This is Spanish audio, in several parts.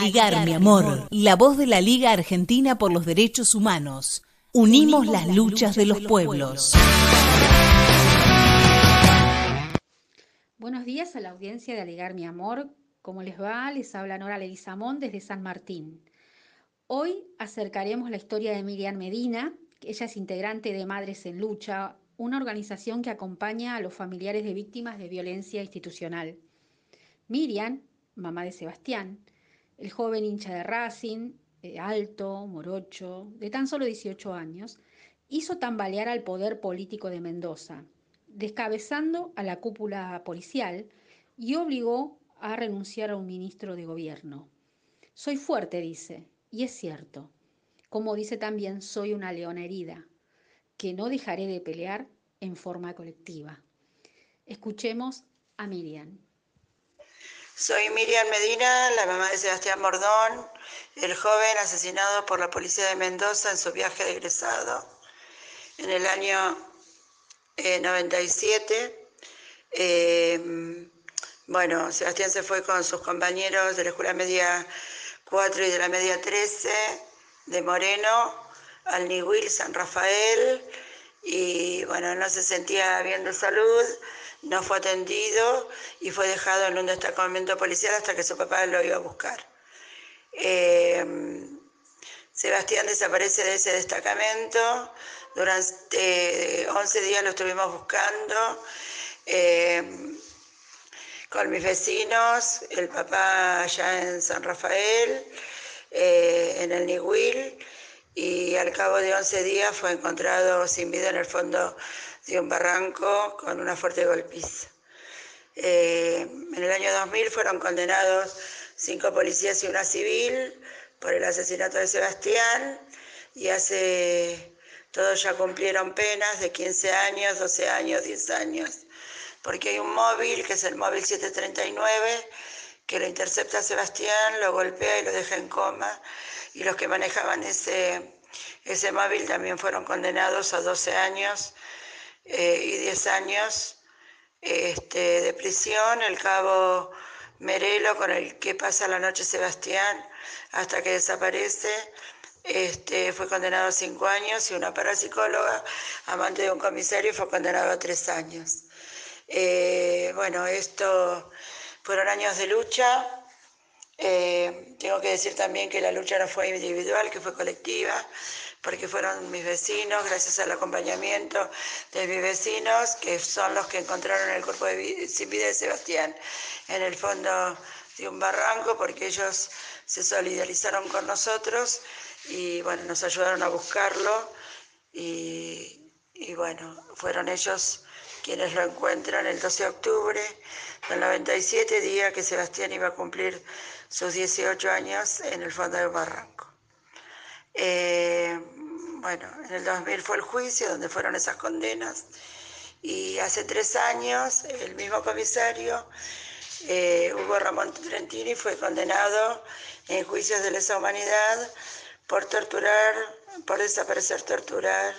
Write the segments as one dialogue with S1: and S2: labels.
S1: Aligar, mi amor, la voz de la Liga Argentina por los Derechos Humanos. Unimos las luchas de los pueblos.
S2: Buenos días a la audiencia de Aligar, mi amor. ¿Cómo les va? Les habla Nora Leguizamón desde San Martín. Hoy acercaremos la historia de Miriam Medina. Ella es integrante de Madres en Lucha, una organización que acompaña a los familiares de víctimas de violencia institucional. Miriam, mamá de Sebastián, el joven hincha de Racing, eh, alto, morocho, de tan solo 18 años, hizo tambalear al poder político de Mendoza, descabezando a la cúpula policial y obligó a renunciar a un ministro de gobierno. Soy fuerte, dice, y es cierto. Como dice también, soy una leona herida, que no dejaré de pelear en forma colectiva. Escuchemos a Miriam.
S3: Soy Miriam Medina, la mamá de Sebastián Mordón, el joven asesinado por la policía de Mendoza en su viaje de egresado en el año 97. Eh, eh, bueno, Sebastián se fue con sus compañeros de la Escuela Media 4 y de la Media 13 de Moreno al Niwil San Rafael y bueno, no se sentía bien de salud no fue atendido y fue dejado en un destacamento policial hasta que su papá lo iba a buscar. Eh, Sebastián desaparece de ese destacamento, durante 11 días lo estuvimos buscando eh, con mis vecinos, el papá allá en San Rafael, eh, en el Nihuil, y al cabo de 11 días fue encontrado sin vida en el fondo de un barranco con una fuerte golpiza. Eh, en el año 2000 fueron condenados cinco policías y una civil por el asesinato de Sebastián y hace todos ya cumplieron penas de 15 años, 12 años, 10 años, porque hay un móvil que es el móvil 739 que lo intercepta a Sebastián, lo golpea y lo deja en coma y los que manejaban ese, ese móvil también fueron condenados a 12 años eh, y 10 años este, de prisión, el cabo Merelo, con el que pasa la noche Sebastián hasta que desaparece, este, fue condenado a 5 años y una parapsicóloga, amante de un comisario, fue condenado a 3 años. Eh, bueno, esto fueron años de lucha. Eh, tengo que decir también que la lucha no fue individual, que fue colectiva porque fueron mis vecinos, gracias al acompañamiento de mis vecinos, que son los que encontraron el cuerpo de, sin vida de Sebastián en el fondo de un barranco, porque ellos se solidarizaron con nosotros y bueno, nos ayudaron a buscarlo y, y bueno, fueron ellos quienes lo encuentran el 12 de octubre del 97, día que Sebastián iba a cumplir sus 18 años en el fondo del barranco. Eh, bueno, en el 2000 fue el juicio donde fueron esas condenas y hace tres años el mismo comisario, eh, Hugo Ramón Trentini, fue condenado en juicios de lesa humanidad por torturar, por desaparecer, torturar,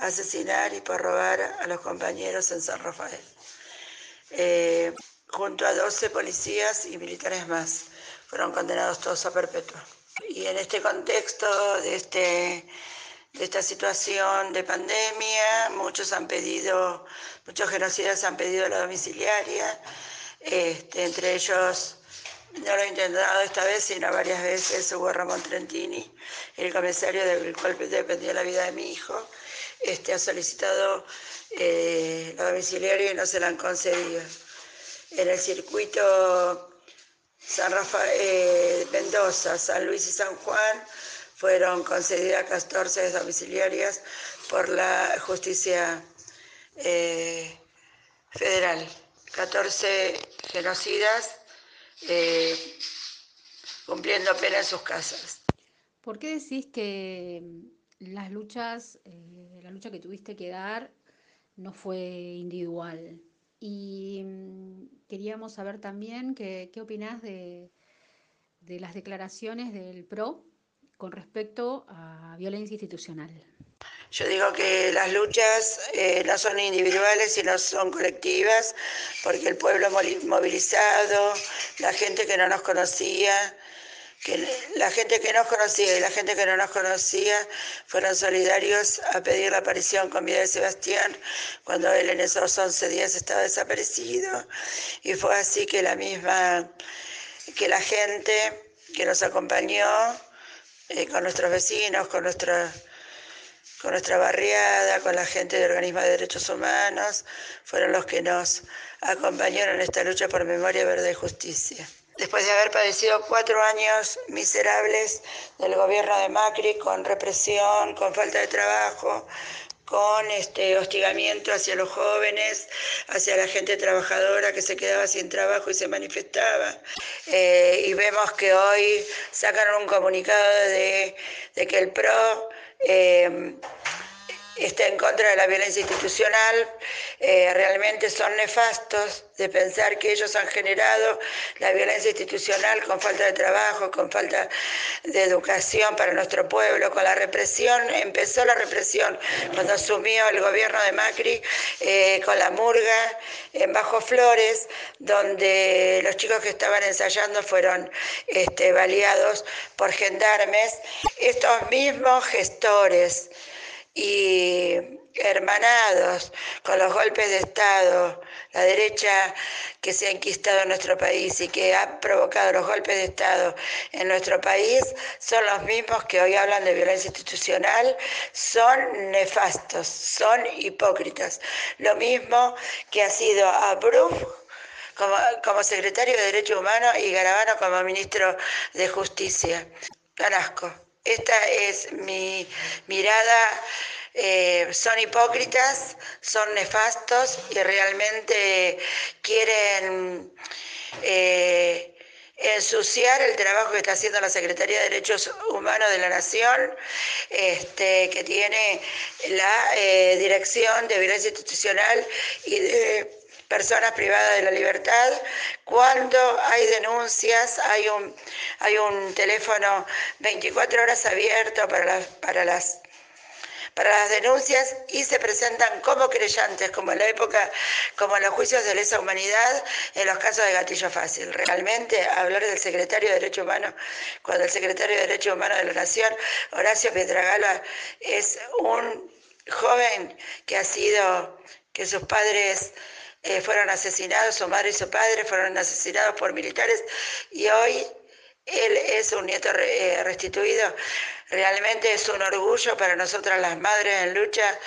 S3: asesinar y por robar a los compañeros en San Rafael. Eh, junto a 12 policías y militares más, fueron condenados todos a perpetua. Y en este contexto de este de esta situación de pandemia. Muchos han pedido, muchos genocidas han pedido la domiciliaria, este, entre ellos, no lo he intentado esta vez, sino varias veces, Hugo Ramón Trentini, el comisario del cual dependía la vida de mi hijo, este, ha solicitado eh, la y no se la han concedido. En el circuito San Rafael, eh, Mendoza, San Luis y San Juan, fueron concedidas 14 domiciliarias por la justicia eh, federal. 14 genocidas eh, cumpliendo pena en sus casas.
S2: ¿Por qué decís que las luchas, la lucha que tuviste que dar no fue individual? Y mm, queríamos saber también qué opinás de, de las declaraciones del PRO con respecto a violencia institucional?
S3: Yo digo que las luchas eh, no son individuales, sino son colectivas, porque el pueblo movilizado, la gente que no nos conocía, que la gente que nos conocía y la gente que no nos conocía fueron solidarios a pedir la aparición con vida de Sebastián cuando él en esos 11 días estaba desaparecido. Y fue así que la misma, que la gente que nos acompañó, eh, con nuestros vecinos, con nuestra, con nuestra barriada, con la gente de organismos de derechos humanos, fueron los que nos acompañaron en esta lucha por memoria, verdad y justicia después de haber padecido cuatro años miserables del gobierno de Macri, con represión, con falta de trabajo, con este hostigamiento hacia los jóvenes, hacia la gente trabajadora que se quedaba sin trabajo y se manifestaba. Eh, y vemos que hoy sacaron un comunicado de, que el PRO eh, está en contra de la violencia institucional, eh, realmente son nefastos de pensar que ellos han generado la violencia institucional con falta de trabajo, con falta de educación para nuestro pueblo, con la represión. Empezó la represión cuando asumió el gobierno de Macri eh, con la murga en Bajo Flores, donde los chicos que estaban ensayando fueron este, baleados por gendarmes. Estos mismos gestores y hermanados con los golpes de Estado, la derecha que se ha enquistado en nuestro país y que ha provocado los golpes de Estado en nuestro país, son los mismos que hoy hablan de violencia institucional, son nefastos, son hipócritas. Lo mismo que ha sido Abruf como, como secretario de Derechos Humanos y Garabano como ministro de Justicia. Ganasco. Esta es mi mirada. Eh, son hipócritas, son nefastos y realmente quieren eh, ensuciar el trabajo que está haciendo la Secretaría de Derechos Humanos de la Nación, este, que tiene la eh, Dirección de Violencia Institucional y de personas privadas de la libertad. Cuando hay denuncias, hay un, hay un teléfono 24 horas abierto para las, para las para las denuncias y se presentan como creyentes, como en la época, como en los juicios de lesa humanidad, en los casos de gatillo fácil. Realmente hablar del secretario de Derechos Humanos, cuando el secretario de Derechos Humanos de la Nación, Horacio Pietragala, es un joven que ha sido, que sus padres eh, fueron asesinados, su madre y su padre fueron asesinados por militares y hoy él es un nieto eh, restituido. Realmente es un orgullo para nosotras las madres en lucha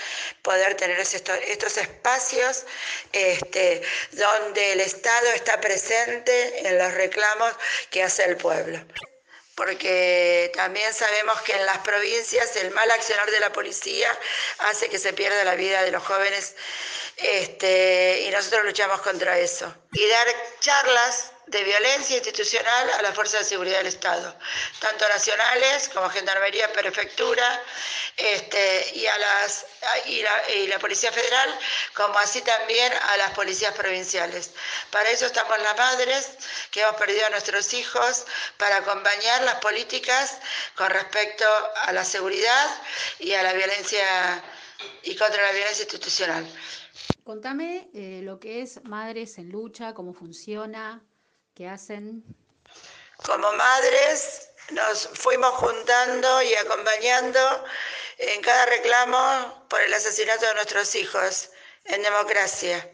S3: poder tener estos, estos espacios este, donde el Estado está presente en los reclamos que hace el pueblo porque también sabemos que en las provincias el mal accionar de la policía hace que se pierda la vida de los jóvenes este, y nosotros luchamos contra eso. Y dar charlas de violencia institucional a las fuerzas de seguridad del Estado, tanto nacionales como Gendarmería, Prefectura este, y, a las, y la, y, la, Policía Federal, como así también a las policías provinciales. Para eso estamos las madres que hemos perdido a nuestros hijos, para acompañar las políticas con respecto a la seguridad y a la violencia y contra la violencia institucional.
S2: Contame eh, lo que es Madres en Lucha, cómo funciona, qué hacen.
S3: Como madres nos fuimos juntando y acompañando en cada reclamo por el asesinato de nuestros hijos en democracia.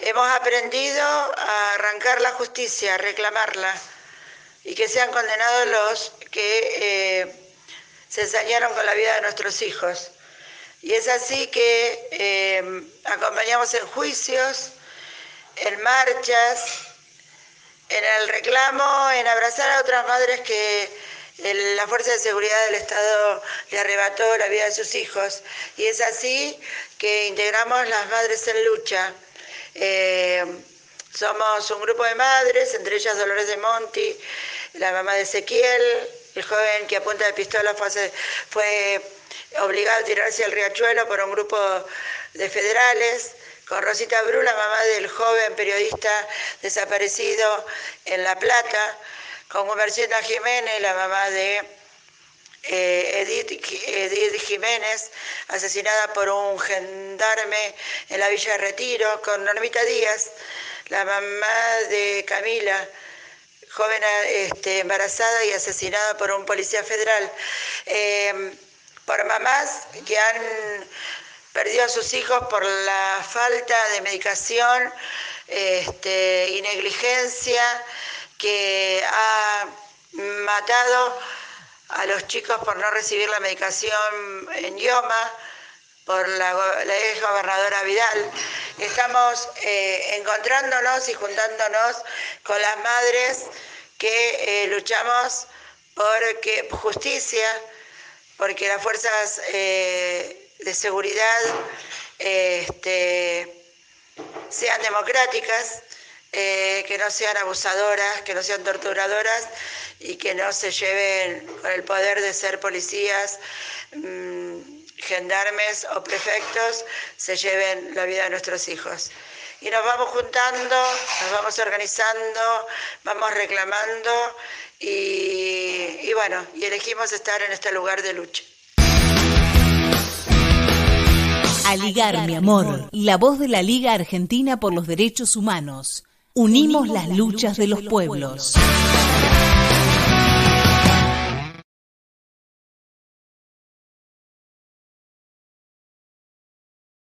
S3: Hemos aprendido a arrancar la justicia, a reclamarla y que sean condenados los que eh, se ensañaron con la vida de nuestros hijos. Y es así que eh, acompañamos en juicios, en marchas, en el reclamo, en abrazar a otras madres que la Fuerza de Seguridad del Estado le arrebató la vida de sus hijos. Y es así que integramos las Madres en Lucha. Eh, somos un grupo de madres, entre ellas Dolores de Monti, la mamá de Ezequiel, el joven que a punta de pistola fue, fue obligado a tirarse al riachuelo por un grupo de federales, con Rosita Bru, la mamá del joven periodista desaparecido en La Plata, con Gumercienda Jiménez, la mamá de eh, Edith, Jiménez, asesinada por un gendarme en la Villa de Retiro, con Normita Díaz, la mamá de Camila, joven este, embarazada y asesinada por un policía federal. Em, por mamás que han perdido a sus hijos por la falta de medicación este, y negligencia que ha matado a los chicos por no recibir la medicación en idioma por la, ex gobernadora Vidal. Estamos eh, encontrándonos y juntándonos con las madres que eh, luchamos por justicia, porque las fuerzas eh, de seguridad este, sean democráticas, que no sean abusadoras, que no sean torturadoras y que no se lleven con el poder de ser policías. Mm, gendarmes o prefectos se lleven la vida de nuestros hijos. Y nos vamos juntando, nos vamos organizando, vamos reclamando y, bueno, y elegimos estar en este lugar de lucha.
S1: Aligar, mi amor, la voz de la Liga Argentina por los Derechos Humanos. Unimos las luchas de los pueblos.